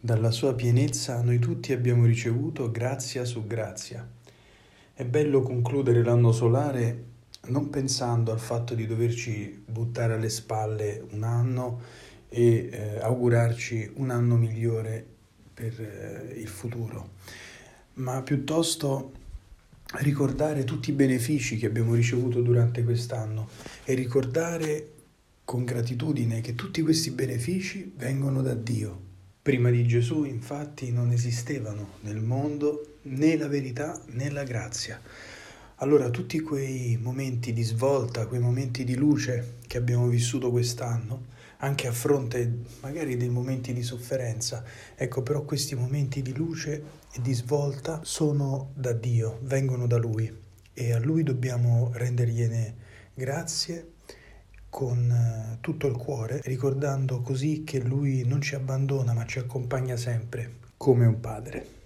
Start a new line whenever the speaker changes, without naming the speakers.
Dalla sua pienezza noi tutti abbiamo ricevuto grazia su grazia. È bello concludere l'anno solare non pensando al fatto di doverci buttare alle spalle un anno e eh, augurarci un anno migliore per eh, il futuro, ma piuttosto ricordare tutti i benefici che abbiamo ricevuto durante quest'anno e ricordare con gratitudine che tutti questi benefici vengono da Dio. Prima di Gesù infatti non esistevano nel mondo né la verità né la grazia. Allora tutti quei momenti di svolta, quei momenti di luce che abbiamo vissuto quest'anno, anche a fronte magari dei momenti di sofferenza, ecco però questi momenti di luce e di svolta sono da Dio, vengono da Lui e a Lui dobbiamo rendergliene grazie con eh, tutto il cuore, ricordando così che Lui non ci abbandona ma ci accompagna sempre come un padre.